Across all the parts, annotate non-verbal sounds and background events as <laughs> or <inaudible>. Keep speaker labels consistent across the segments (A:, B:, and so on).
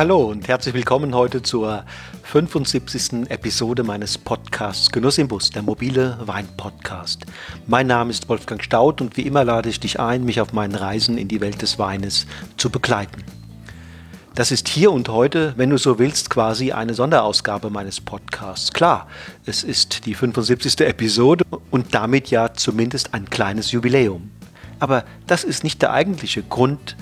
A: hallo und herzlich willkommen heute zur 75. Episode meines Podcasts Genuss im Bus, der mobile Wein-Podcast. Mein Name ist Wolfgang Staud und wie immer lade ich dich ein, mich auf meinen Reisen in die Welt des Weines zu begleiten. Das ist hier und heute, wenn du so willst, quasi eine Sonderausgabe meines Podcasts. Klar, es ist die 75. Episode und damit ja zumindest ein kleines Jubiläum. Aber das ist nicht der eigentliche Grund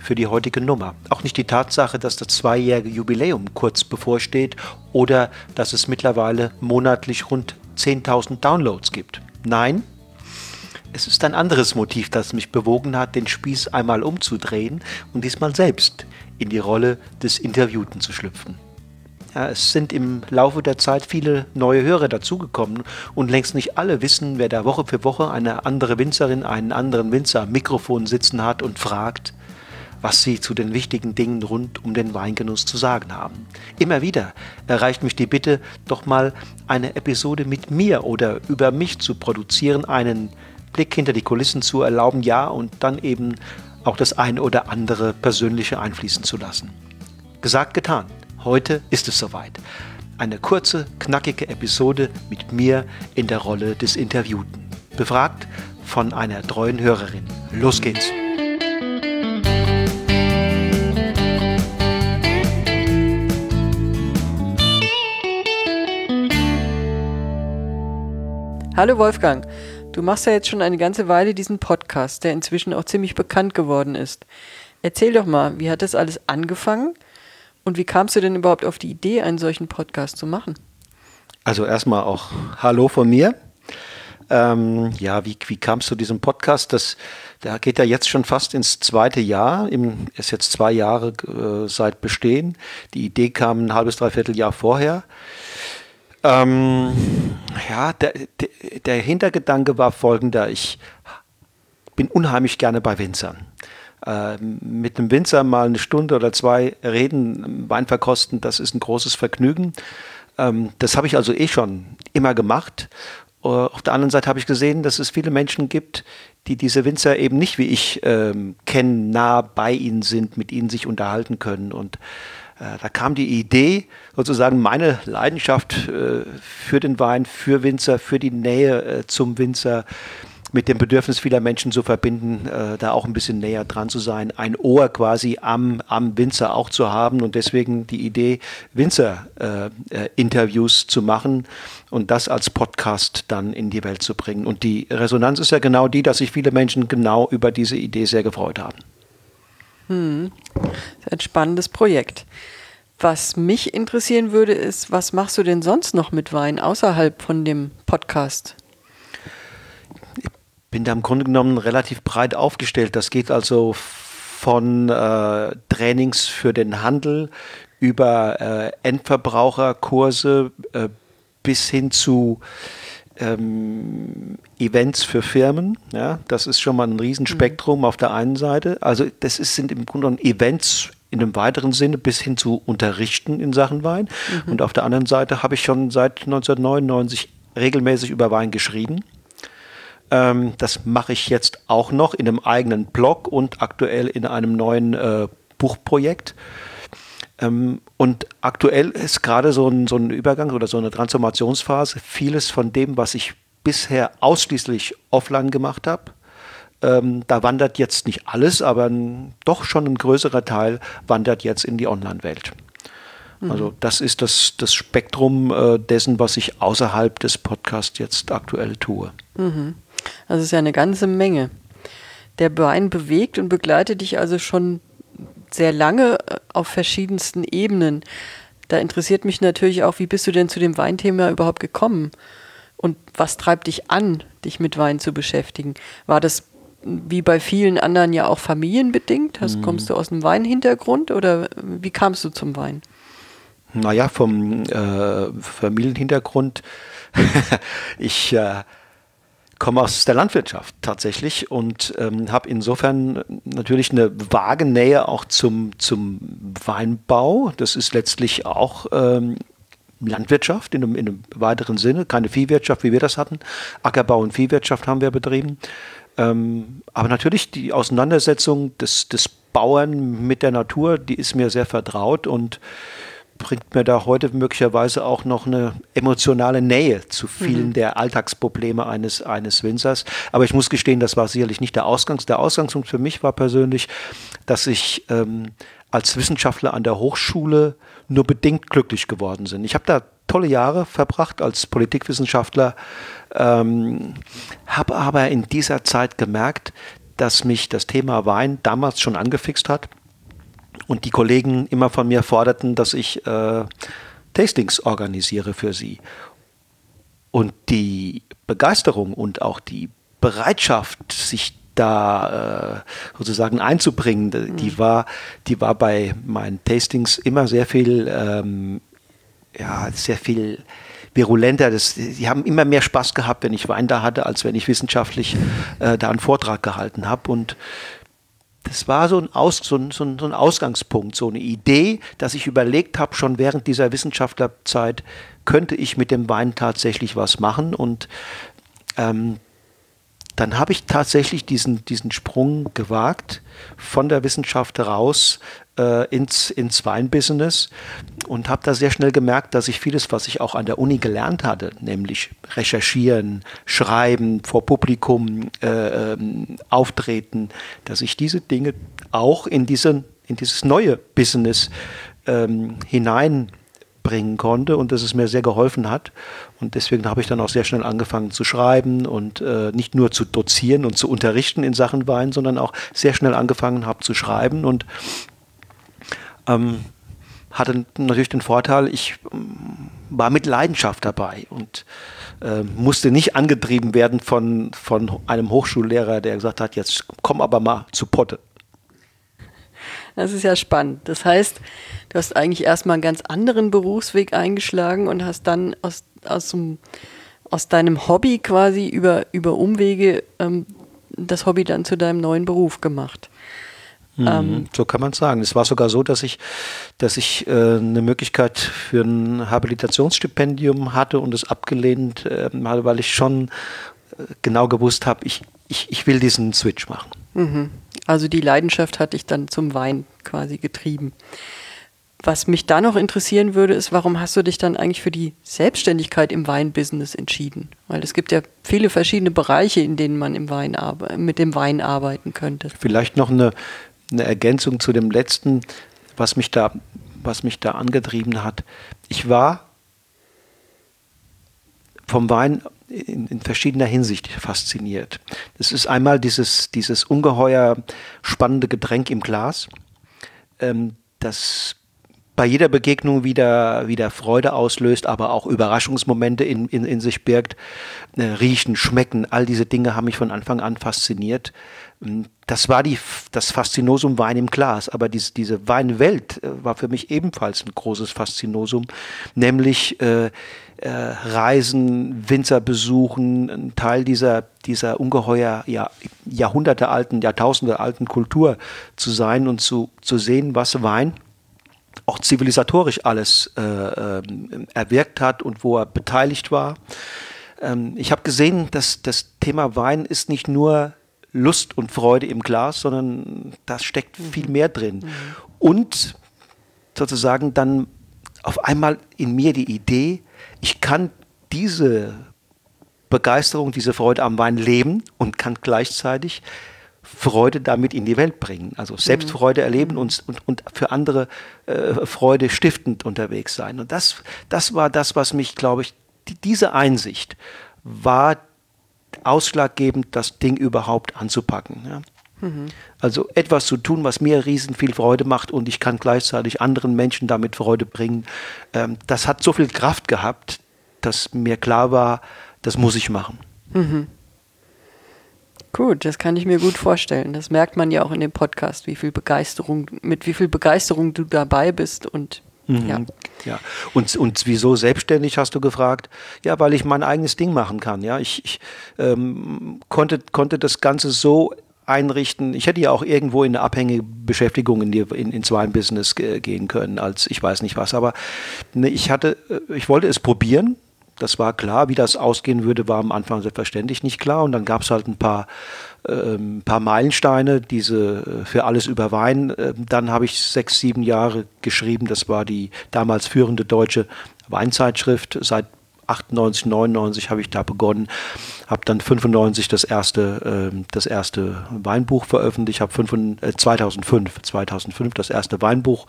A: für die heutige Nummer. Auch nicht die Tatsache, dass das zweijährige Jubiläum kurz bevorsteht oder dass es mittlerweile monatlich rund 10.000 Downloads gibt. Nein, es ist ein anderes Motiv, das mich bewogen hat, den Spieß einmal umzudrehen und diesmal selbst in die Rolle des Interviewten zu schlüpfen. Ja, es sind im Laufe der Zeit viele neue Hörer dazugekommen und längst nicht alle wissen, wer da Woche für Woche eine andere Winzerin, einen anderen Winzer am Mikrofon sitzen hat und fragt, was sie zu den wichtigen Dingen rund um den Weingenuss zu sagen haben. Immer wieder erreicht mich die Bitte, doch mal eine Episode mit mir oder über mich zu produzieren, einen Blick hinter die Kulissen zu erlauben, ja, und dann eben auch das eine oder andere Persönliche einfließen zu lassen. Gesagt, getan. Heute ist es soweit. Eine kurze, knackige Episode mit mir in der Rolle des Interviewten. Befragt von einer treuen Hörerin. Los geht's!
B: Hallo Wolfgang, du machst ja jetzt schon eine ganze Weile diesen Podcast, der inzwischen auch ziemlich bekannt geworden ist. Erzähl doch mal, wie hat das alles angefangen und wie kamst du denn überhaupt auf die Idee, einen solchen Podcast zu machen?
A: Also erstmal auch Hallo von mir. Ähm, ja, wie, wie kam es zu diesem Podcast? Das, der geht ja jetzt schon fast ins zweite Jahr. Im, ist jetzt zwei Jahre äh, seit Bestehen. Die Idee kam ein halbes, dreiviertel Jahr vorher. Ähm, ja, der, der, Hintergedanke war folgender. Ich bin unheimlich gerne bei Winzern. Äh, mit einem Winzer mal eine Stunde oder zwei reden, Wein verkosten, das ist ein großes Vergnügen. Ähm, das habe ich also eh schon immer gemacht. Uh, auf der anderen Seite habe ich gesehen, dass es viele Menschen gibt, die diese Winzer eben nicht wie ich ähm, kennen, nah bei ihnen sind, mit ihnen sich unterhalten können. Und äh, da kam die Idee, sozusagen meine Leidenschaft äh, für den Wein, für Winzer, für die Nähe äh, zum Winzer mit dem Bedürfnis vieler Menschen zu verbinden, da auch ein bisschen näher dran zu sein, ein Ohr quasi am, am Winzer auch zu haben und deswegen die Idee, Winzer-Interviews zu machen und das als Podcast dann in die Welt zu bringen. Und die Resonanz ist ja genau die, dass sich viele Menschen genau über diese Idee sehr gefreut haben.
B: Hm. Ein spannendes Projekt. Was mich interessieren würde, ist, was machst du denn sonst noch mit Wein außerhalb von dem Podcast?
A: Ich bin da im Grunde genommen relativ breit aufgestellt. Das geht also von äh, Trainings für den Handel über äh, Endverbraucherkurse äh, bis hin zu ähm, Events für Firmen. Ja, das ist schon mal ein Riesenspektrum mhm. auf der einen Seite. Also das ist, sind im Grunde genommen Events in einem weiteren Sinne bis hin zu Unterrichten in Sachen Wein. Mhm. Und auf der anderen Seite habe ich schon seit 1999 regelmäßig über Wein geschrieben. Ähm, das mache ich jetzt auch noch in einem eigenen Blog und aktuell in einem neuen äh, Buchprojekt. Ähm, und aktuell ist gerade so ein, so ein Übergang oder so eine Transformationsphase. Vieles von dem, was ich bisher ausschließlich offline gemacht habe, ähm, da wandert jetzt nicht alles, aber ein, doch schon ein größerer Teil wandert jetzt in die Online-Welt. Mhm. Also das ist das, das Spektrum äh, dessen, was ich außerhalb des Podcasts jetzt aktuell tue.
B: Mhm. Das ist ja eine ganze Menge. Der Wein bewegt und begleitet dich also schon sehr lange äh, auf verschiedensten Ebenen. Da interessiert mich natürlich auch, wie bist du denn zu dem Weinthema überhaupt gekommen? Und was treibt dich an, dich mit Wein zu beschäftigen? War das wie bei vielen anderen ja auch familienbedingt? Hast, mhm. Kommst du aus einem Weinhintergrund oder wie kamst du zum Wein?
A: Naja, vom äh, Familienhintergrund. <laughs> ich äh, komme aus der Landwirtschaft tatsächlich und ähm, habe insofern natürlich eine vage Nähe auch zum, zum Weinbau. Das ist letztlich auch ähm, Landwirtschaft in einem, in einem weiteren Sinne, keine Viehwirtschaft, wie wir das hatten. Ackerbau und Viehwirtschaft haben wir betrieben. Ähm, aber natürlich die Auseinandersetzung des, des Bauern mit der Natur, die ist mir sehr vertraut und bringt mir da heute möglicherweise auch noch eine emotionale Nähe zu vielen mhm. der Alltagsprobleme eines, eines Winzers. Aber ich muss gestehen, das war sicherlich nicht der Ausgangs. Der Ausgangspunkt für mich war persönlich, dass ich ähm, als Wissenschaftler an der Hochschule nur bedingt glücklich geworden bin. Ich habe da tolle Jahre verbracht als Politikwissenschaftler, ähm, habe aber in dieser Zeit gemerkt, dass mich das Thema Wein damals schon angefixt hat und die Kollegen immer von mir forderten, dass ich äh, Tastings organisiere für sie. Und die Begeisterung und auch die Bereitschaft, sich da äh, sozusagen einzubringen, die, mhm. war, die war bei meinen Tastings immer sehr viel, ähm, ja, sehr viel virulenter. Das, die haben immer mehr Spaß gehabt, wenn ich Wein da hatte, als wenn ich wissenschaftlich äh, da einen Vortrag gehalten habe. Und das war so ein, Aus, so, ein, so, ein, Ausgangspunkt, so eine Idee, dass ich überlegt habe, schon während dieser Wissenschaftlerzeit könnte ich mit dem Wein tatsächlich was machen. Und ähm, dann habe ich tatsächlich diesen, diesen Sprung gewagt von der Wissenschaft raus äh, ins, ins Weinbusiness und habe da sehr schnell gemerkt, dass ich vieles, was ich auch an der Uni gelernt hatte, nämlich recherchieren, schreiben, vor Publikum äh, ähm, auftreten, dass ich diese Dinge auch in, diesen, in dieses neue Business ähm, hinein bringen konnte und dass es mir sehr geholfen hat. Und deswegen habe ich dann auch sehr schnell angefangen zu schreiben und äh, nicht nur zu dozieren und zu unterrichten in Sachen Wein, sondern auch sehr schnell angefangen habe zu schreiben und ähm, hatte natürlich den Vorteil, ich ähm, war mit Leidenschaft dabei und äh, musste nicht angetrieben werden von, von einem Hochschullehrer, der gesagt hat, jetzt komm aber mal zu Potte.
B: Das ist ja spannend. Das heißt, du hast eigentlich erstmal einen ganz anderen Berufsweg eingeschlagen und hast dann aus, aus, aus deinem Hobby quasi über, über Umwege ähm, das Hobby dann zu deinem neuen Beruf gemacht.
A: Mhm, ähm, so kann man sagen. Es war sogar so, dass ich, dass ich äh, eine Möglichkeit für ein Habilitationsstipendium hatte und es abgelehnt äh, habe, weil ich schon äh, genau gewusst habe, ich, ich, ich will diesen Switch machen.
B: Mhm. Also die Leidenschaft hat dich dann zum Wein quasi getrieben. Was mich da noch interessieren würde, ist, warum hast du dich dann eigentlich für die Selbstständigkeit im Weinbusiness entschieden? Weil es gibt ja viele verschiedene Bereiche, in denen man im Wein mit dem Wein arbeiten könnte.
A: Vielleicht noch eine, eine Ergänzung zu dem letzten, was mich da, was mich da angetrieben hat. Ich war vom Wein in, in, verschiedener Hinsicht fasziniert. Das ist einmal dieses, dieses ungeheuer spannende Getränk im Glas, ähm, das bei jeder Begegnung wieder, wieder Freude auslöst, aber auch Überraschungsmomente in, in, in sich birgt. Äh, riechen, schmecken, all diese Dinge haben mich von Anfang an fasziniert. Ähm, das war die, das Faszinosum Wein im Glas, aber dies, diese Weinwelt äh, war für mich ebenfalls ein großes Faszinosum, nämlich äh, äh, Reisen, Winzer besuchen, ein Teil dieser, dieser ungeheuer ja, Jahrhunderte alten, Jahrtausende alten Kultur zu sein und zu, zu sehen, was Wein auch zivilisatorisch alles äh, äh, erwirkt hat und wo er beteiligt war. Ähm, ich habe gesehen, dass das Thema Wein ist nicht nur Lust und Freude im Glas, sondern da steckt mhm. viel mehr drin. Mhm. Und sozusagen dann auf einmal in mir die Idee, ich kann diese Begeisterung, diese Freude am Wein leben und kann gleichzeitig Freude damit in die Welt bringen. Also Selbstfreude erleben und, und, und für andere äh, Freude stiftend unterwegs sein. Und das, das war das, was mich, glaube ich, die, diese Einsicht war ausschlaggebend, das Ding überhaupt anzupacken. Ja. Mhm. Also etwas zu tun, was mir riesen viel Freude macht und ich kann gleichzeitig anderen Menschen damit Freude bringen. Ähm, das hat so viel Kraft gehabt, dass mir klar war, das muss ich machen. Mhm.
B: Gut, das kann ich mir gut vorstellen. Das merkt man ja auch in dem Podcast, wie viel Begeisterung, mit wie viel Begeisterung du dabei bist und
A: mhm. ja. ja. Und, und wieso selbstständig, hast du gefragt? Ja, weil ich mein eigenes Ding machen kann. Ja, ich, ich ähm, konnte, konnte das Ganze so einrichten. Ich hätte ja auch irgendwo in eine abhängige Beschäftigung in, die, in, ins Weinbusiness gehen können, als ich weiß nicht was. Aber ne, ich hatte, äh, ich wollte es probieren Das war klar. Wie das ausgehen würde, war am Anfang selbstverständlich nicht klar. Und dann gab es halt ein paar, äh, paar Meilensteine, diese äh, für alles über Wein. Äh, dann habe ich sechs, sieben Jahre geschrieben. Das war die damals führende deutsche Weinzeitschrift. Seit 98, 99 habe ich da begonnen, habe dann 95 das erste, äh, das erste Weinbuch veröffentlicht, habe äh, 2005, 2005 das erste Weinbuch,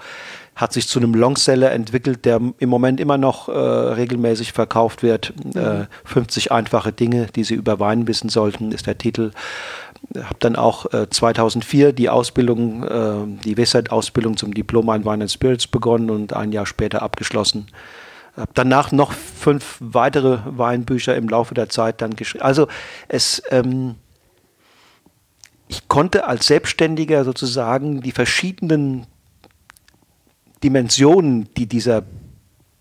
A: hat sich zu einem Longseller entwickelt, der im Moment immer noch äh, regelmäßig verkauft wird. Mhm. 50 einfache Dinge, die Sie über Wein wissen sollten, ist der Titel habe dann auch äh, 2004 die Ausbildung, äh, die Westside-Ausbildung zum Diplom in Wine and Spirits begonnen und ein Jahr später abgeschlossen habe danach noch fünf weitere Weinbücher im Laufe der Zeit dann geschrieben. Also es, ähm, ich konnte als Selbstständiger sozusagen die verschiedenen Dimensionen, die dieser,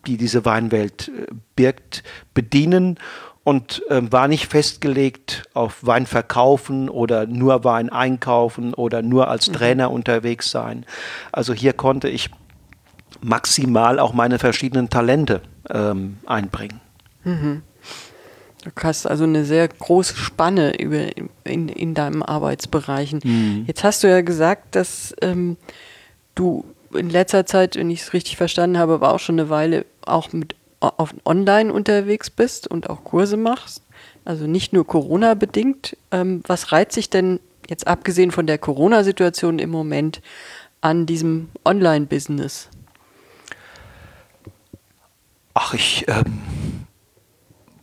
A: die diese Weinwelt äh, birgt, bedienen und äh, war nicht festgelegt auf Wein verkaufen oder nur Wein einkaufen oder nur als mhm. Trainer mhm. unterwegs sein. Also hier konnte ich maximal auch meine verschiedenen Talente ähm, einbringen.
B: Mhm. Du hast also eine sehr große Spanne über, in, in deinen Arbeitsbereichen. Mhm. Jetzt hast du ja gesagt, dass ähm, du in letzter Zeit, wenn ich es richtig verstanden habe, aber auch schon eine Weile auch mit auf online unterwegs bist und auch Kurse machst. Also nicht nur Corona bedingt. Ähm, was reizt sich denn jetzt abgesehen von der Corona-Situation im Moment an diesem Online-Business?
A: Ach, ich ähm,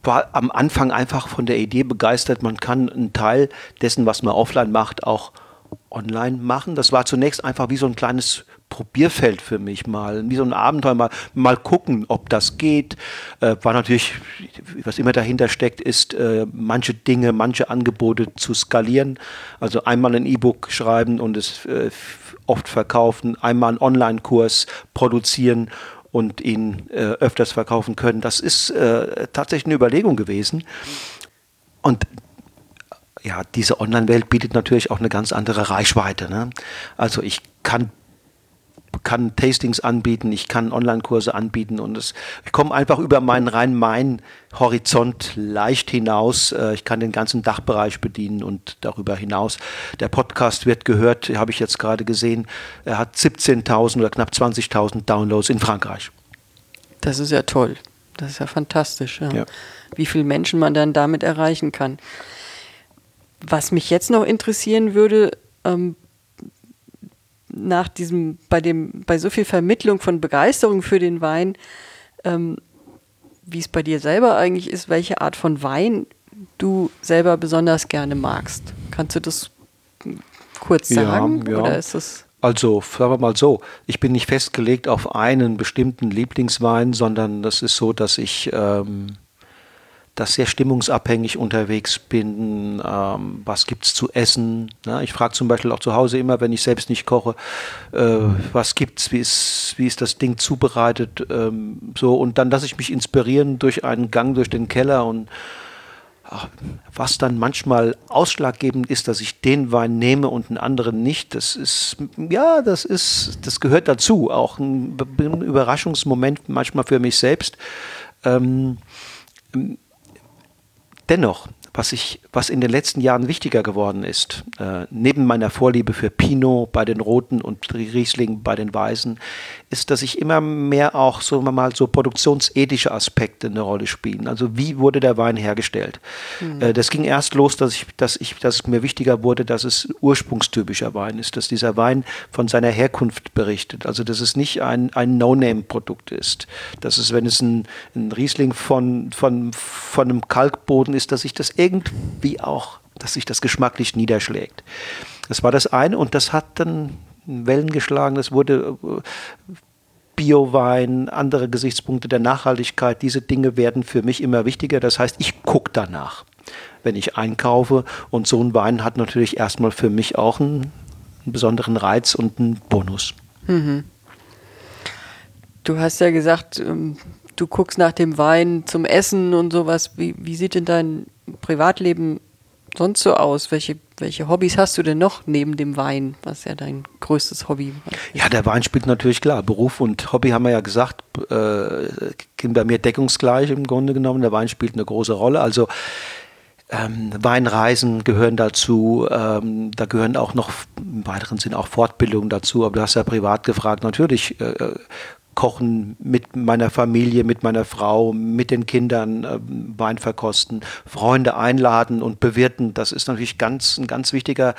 A: war am Anfang einfach von der Idee begeistert, man kann einen Teil dessen, was man offline macht, auch online machen. Das war zunächst einfach wie so ein kleines Probierfeld für mich mal, wie so ein Abenteuer, mal, mal gucken, ob das geht. Äh, war natürlich, was immer dahinter steckt, ist, äh, manche Dinge, manche Angebote zu skalieren. Also einmal ein E-Book schreiben und es äh, oft verkaufen, einmal einen Online-Kurs produzieren und ihn äh, öfters verkaufen können. Das ist äh, tatsächlich eine Überlegung gewesen. Und ja, diese Online-Welt bietet natürlich auch eine ganz andere Reichweite. Ne? Also ich kann kann Tastings anbieten, ich kann Online-Kurse anbieten und es, ich komme einfach über meinen Rhein-Main-Horizont leicht hinaus. Äh, ich kann den ganzen Dachbereich bedienen und darüber hinaus. Der Podcast wird gehört, habe ich jetzt gerade gesehen. Er hat 17.000 oder knapp 20.000 Downloads in Frankreich.
B: Das ist ja toll. Das ist ja fantastisch. Ja. Ja. Wie viele Menschen man dann damit erreichen kann. Was mich jetzt noch interessieren würde, ähm, nach diesem, bei dem, bei so viel Vermittlung von Begeisterung für den Wein, ähm, wie es bei dir selber eigentlich ist, welche Art von Wein du selber besonders gerne magst. Kannst du das kurz sagen?
A: Ja, ja. Oder ist das also, sagen wir mal so, ich bin nicht festgelegt auf einen bestimmten Lieblingswein, sondern das ist so, dass ich ähm, dass sehr stimmungsabhängig unterwegs bin. Ähm, was gibt es zu essen? Ne? Ich frage zum Beispiel auch zu Hause immer, wenn ich selbst nicht koche, äh, was gibt's? Wie ist, wie ist das Ding zubereitet? Ähm, so und dann lasse ich mich inspirieren durch einen Gang durch den Keller und ach, was dann manchmal ausschlaggebend ist, dass ich den Wein nehme und einen anderen nicht, das ist, ja, das ist, das gehört dazu. Auch ein, ein Überraschungsmoment manchmal für mich selbst. Ähm, Dennoch, was, ich, was in den letzten Jahren wichtiger geworden ist, äh, neben meiner Vorliebe für Pinot bei den Roten und Riesling bei den Weißen, ist, dass ich immer mehr auch so mal so produktionsethische Aspekte eine Rolle spielen. Also wie wurde der Wein hergestellt? Mhm. Äh, das ging erst los, dass ich, dass ich, dass es mir wichtiger wurde, dass es ursprungstypischer Wein ist, dass dieser Wein von seiner Herkunft berichtet. Also dass es nicht ein, ein No-Name-Produkt ist. Dass es, wenn es ein, ein Riesling von, von, von einem Kalkboden ist, dass ich das irgendwie auch, dass sich das geschmacklich niederschlägt. Das war das eine und das hat dann Wellen geschlagen. Das wurde äh, Biowein, andere Gesichtspunkte der Nachhaltigkeit. Diese Dinge werden für mich immer wichtiger. Das heißt, ich gucke danach, wenn ich einkaufe. Und so ein Wein hat natürlich erstmal für mich auch einen, einen besonderen Reiz und einen Bonus. Mhm.
B: Du hast ja gesagt, ähm, du guckst nach dem Wein zum Essen und sowas. Wie, wie sieht denn dein Privatleben sonst so aus? Welche welche Hobbys hast du denn noch neben dem Wein, was ja dein größtes Hobby
A: ist? Ja, der Wein spielt natürlich klar. Beruf und Hobby haben wir ja gesagt, äh, sind bei mir deckungsgleich im Grunde genommen. Der Wein spielt eine große Rolle. Also ähm, Weinreisen gehören dazu, ähm, da gehören auch noch im weiteren Sinn auch Fortbildungen dazu, aber du hast ja privat gefragt, natürlich äh, äh Kochen mit meiner Familie, mit meiner Frau, mit den Kindern, äh, Wein verkosten, Freunde einladen und bewirten. Das ist natürlich ganz, ein ganz wichtiger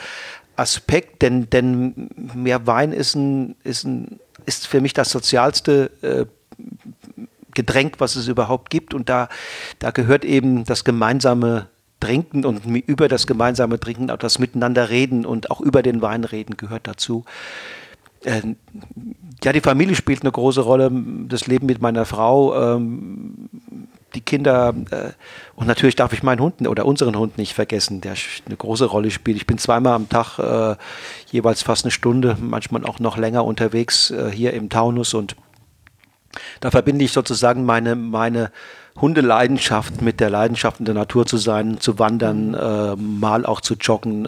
A: Aspekt, denn, denn mehr Wein ist, ein, ist, ein, ist für mich das sozialste äh, Getränk, was es überhaupt gibt. Und da, da gehört eben das gemeinsame Trinken und über das gemeinsame Trinken auch das Miteinander reden und auch über den Wein reden gehört dazu. Ähm, ja, die Familie spielt eine große Rolle, das Leben mit meiner Frau, ähm, die Kinder äh, und natürlich darf ich meinen Hund oder unseren Hund nicht vergessen, der eine große Rolle spielt. Ich bin zweimal am Tag äh, jeweils fast eine Stunde, manchmal auch noch länger unterwegs äh, hier im Taunus und da verbinde ich sozusagen meine, meine Hundeleidenschaft mit der Leidenschaft in der Natur zu sein, zu wandern, äh, mal auch zu joggen.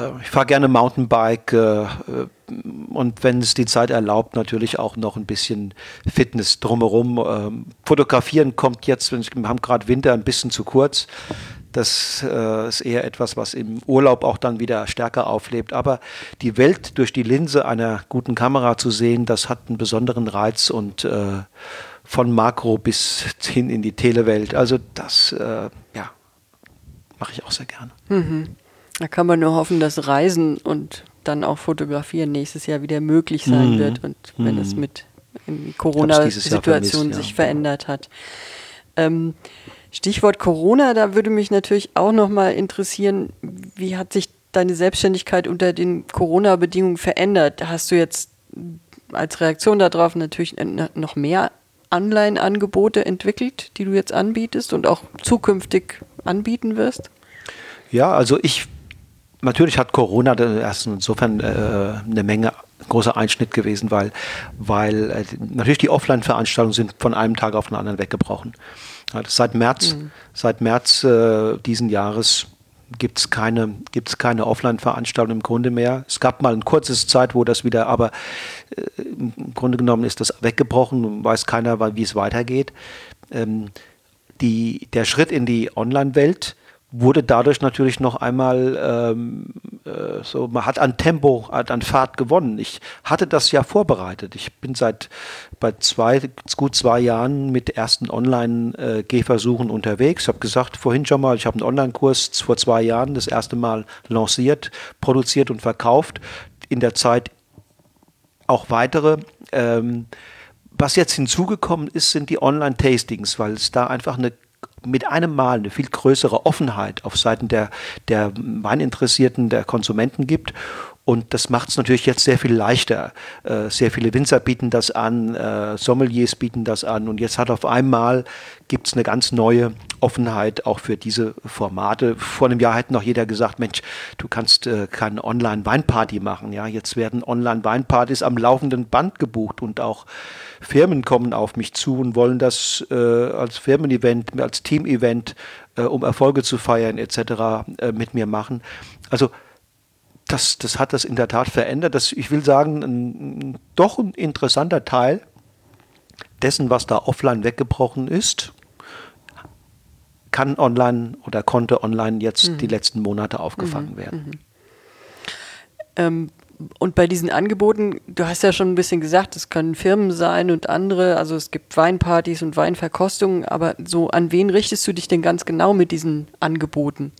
A: Äh, äh ich fahre gerne Mountainbike äh, und wenn es die Zeit erlaubt, natürlich auch noch ein bisschen Fitness drumherum. Ähm, fotografieren kommt jetzt, wir haben gerade Winter, ein bisschen zu kurz. Das äh, ist eher etwas, was im Urlaub auch dann wieder stärker auflebt. Aber die Welt durch die Linse einer guten Kamera zu sehen, das hat einen besonderen Reiz und äh, von Makro bis hin in die Telewelt. Also das, äh, ja, mache ich auch sehr gerne.
B: Mhm. Da kann man nur hoffen, dass Reisen und dann auch Fotografieren nächstes Jahr wieder möglich sein mhm. wird und wenn mhm. es mit Corona-Situation sich ja. verändert hat. Ähm, Stichwort Corona, da würde mich natürlich auch noch mal interessieren, wie hat sich deine Selbstständigkeit unter den Corona-Bedingungen verändert? Hast du jetzt als Reaktion darauf natürlich noch mehr Online-Angebote entwickelt, die du jetzt anbietest und auch zukünftig anbieten wirst?
A: Ja, also ich, natürlich hat Corona erst insofern äh, eine Menge großer Einschnitt gewesen, weil, weil äh, natürlich die Offline-Veranstaltungen sind von einem Tag auf den anderen weggebrochen. Seit März, mhm. seit März äh, diesen Jahres gibt es keine, gibt's keine Offline-Veranstaltung im Grunde mehr. Es gab mal ein kurzes Zeit, wo das wieder, aber äh, im Grunde genommen ist das weggebrochen, weiß keiner, wie es weitergeht. Ähm, die, der Schritt in die Online-Welt wurde dadurch natürlich noch einmal ähm, äh, so, man hat an Tempo, hat an Fahrt gewonnen. Ich hatte das ja vorbereitet. Ich bin seit bei zwei, gut zwei Jahren mit ersten Online-Gehversuchen unterwegs. Ich habe gesagt, vorhin schon mal, ich habe einen Online-Kurs vor zwei Jahren das erste Mal lanciert, produziert und verkauft. In der Zeit auch weitere. Ähm, was jetzt hinzugekommen ist, sind die Online-Tastings, weil es da einfach eine mit einem Mal eine viel größere Offenheit auf Seiten der, der Weininteressierten, der Konsumenten gibt. Und das macht es natürlich jetzt sehr viel leichter. Äh, sehr viele Winzer bieten das an, äh, Sommeliers bieten das an. Und jetzt hat auf einmal gibt es eine ganz neue Offenheit auch für diese Formate. Vor einem Jahr hätte noch jeder gesagt, Mensch, du kannst äh, keine Online-Weinparty machen. Ja, jetzt werden Online-Weinpartys am laufenden Band gebucht und auch Firmen kommen auf mich zu und wollen das als Firmen-Event, als Team-Event, um Erfolge zu feiern etc. Mit mir machen. Also das, das hat das in der Tat verändert. Das, ich will sagen, ein, doch ein interessanter Teil dessen, was da offline weggebrochen ist, kann online oder konnte online jetzt mhm. die letzten Monate aufgefangen mhm. werden. Mhm.
B: Ähm, und bei diesen Angeboten, du hast ja schon ein bisschen gesagt, es können Firmen sein und andere, also es gibt Weinpartys und Weinverkostungen, aber so an wen richtest du dich denn ganz genau mit diesen Angeboten?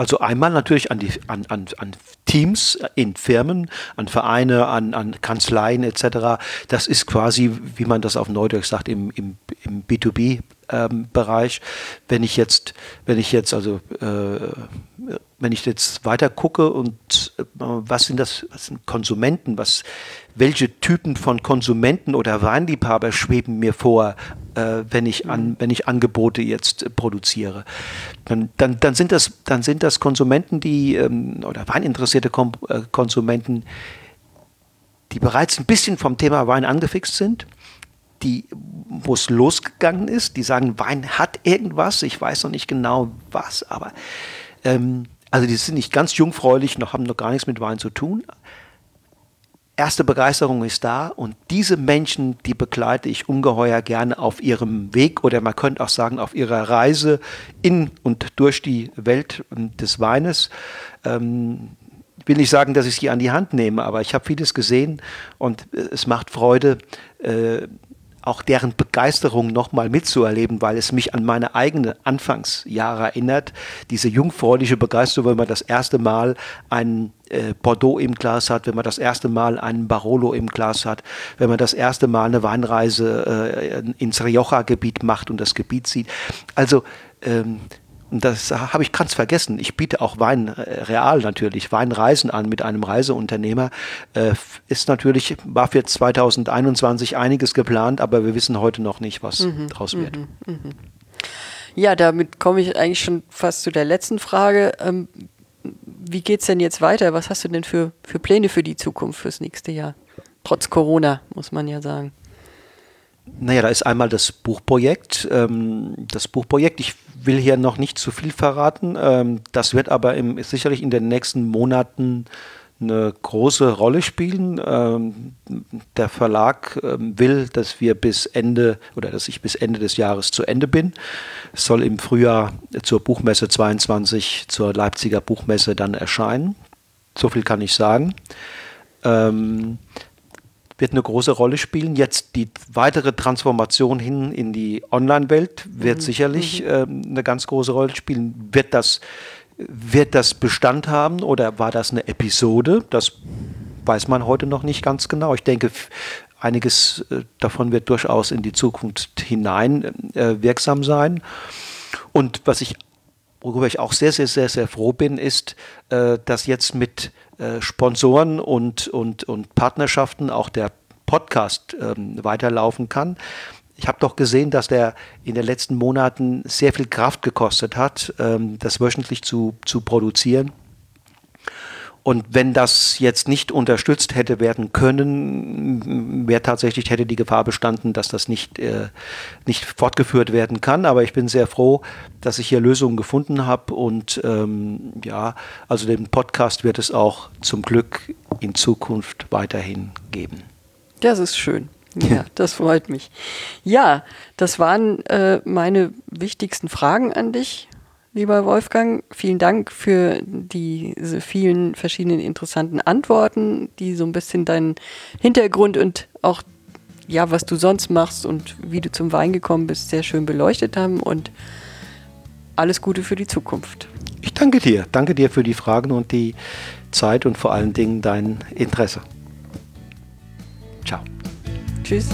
A: Also einmal natürlich an, die, an, an, an Teams in Firmen, an Vereine, an, an Kanzleien etc. Das ist quasi, wie man das auf Neudeutsch sagt, im, im, im B2B ähm, Bereich. Wenn ich jetzt, wenn ich jetzt also äh, wenn ich jetzt weiter gucke und äh, was sind das, was sind Konsumenten, was, welche Typen von Konsumenten oder Weinliebhaber schweben mir vor, äh, wenn ich an, wenn ich Angebote jetzt äh, produziere, dann, dann, dann sind das, dann sind das Konsumenten, die ähm, oder weininteressierte Kom äh, Konsumenten, die bereits ein bisschen vom Thema Wein angefixt sind die, wo es losgegangen ist, die sagen, Wein hat irgendwas, ich weiß noch nicht genau was, aber ähm, also die sind nicht ganz jungfräulich, noch haben noch gar nichts mit Wein zu tun. Erste Begeisterung ist da und diese Menschen, die begleite ich ungeheuer gerne auf ihrem Weg oder man könnte auch sagen auf ihrer Reise in und durch die Welt des Weines. Ähm, ich will nicht sagen, dass ich sie an die Hand nehme, aber ich habe vieles gesehen und es macht Freude, äh, auch deren Begeisterung nochmal mitzuerleben, weil es mich an meine eigene Anfangsjahre erinnert. Diese jungfräuliche Begeisterung, wenn man das erste Mal einen äh, Bordeaux im Glas hat, wenn man das erste Mal einen Barolo im Glas hat, wenn man das erste Mal eine Weinreise äh, ins Rioja-Gebiet macht und das Gebiet sieht. Also ähm, das habe ich ganz vergessen. Ich biete auch Wein äh, real natürlich, Weinreisen an mit einem Reiseunternehmer. Äh, ist natürlich, war für 2021 einiges geplant, aber wir wissen heute noch nicht, was mhm, draus wird. Mhm, mh.
B: Ja, damit komme ich eigentlich schon fast zu der letzten Frage. Ähm, wie geht es denn jetzt weiter? Was hast du denn für, für Pläne für die Zukunft, fürs nächste Jahr? Trotz Corona, muss man ja sagen.
A: Naja, da ist einmal das Buchprojekt. Ähm, das Buchprojekt, ich will hier noch nicht zu viel verraten. Ähm, das wird aber im, sicherlich in den nächsten Monaten eine große Rolle spielen. Ähm, der Verlag will, dass wir bis Ende oder dass ich bis Ende des Jahres zu Ende bin. Es soll im Frühjahr zur Buchmesse 22, zur Leipziger Buchmesse dann erscheinen. So viel kann ich sagen wird eine große Rolle spielen. Jetzt die weitere Transformation hin in die Online-Welt wird mhm. sicherlich äh, eine ganz große Rolle spielen. Wird das, wird das Bestand haben oder war das eine Episode? Das weiß man heute noch nicht ganz genau. Ich denke, einiges äh, davon wird durchaus in die Zukunft hinein äh, wirksam sein. Und was ich worüber ich auch sehr, sehr, sehr, sehr froh bin, ist, äh, dass jetzt mit äh, Sponsoren und, und, und Partnerschaften auch der Podcast ähm, weiterlaufen kann. Ich habe doch gesehen, dass der in den letzten Monaten sehr viel Kraft gekostet hat, ähm, das wöchentlich zu, zu produzieren. Und wenn das jetzt nicht unterstützt hätte werden können, wäre tatsächlich hätte die Gefahr bestanden, dass das nicht, äh, nicht fortgeführt werden kann. Aber ich bin sehr froh, dass ich hier Lösungen gefunden habe. Und ähm, ja, also den Podcast wird es auch zum Glück in Zukunft weiterhin geben.
B: Das ist schön. Ja, <laughs> das freut mich. Ja, das waren äh, meine wichtigsten Fragen an dich lieber Wolfgang. Vielen Dank für diese vielen verschiedenen interessanten Antworten, die so ein bisschen deinen Hintergrund und auch ja, was du sonst machst und wie du zum Wein gekommen bist, sehr schön beleuchtet haben und alles Gute für die Zukunft.
A: Ich danke dir. Danke dir für die Fragen und die Zeit und vor allen Dingen dein Interesse. Ciao.
B: Tschüss.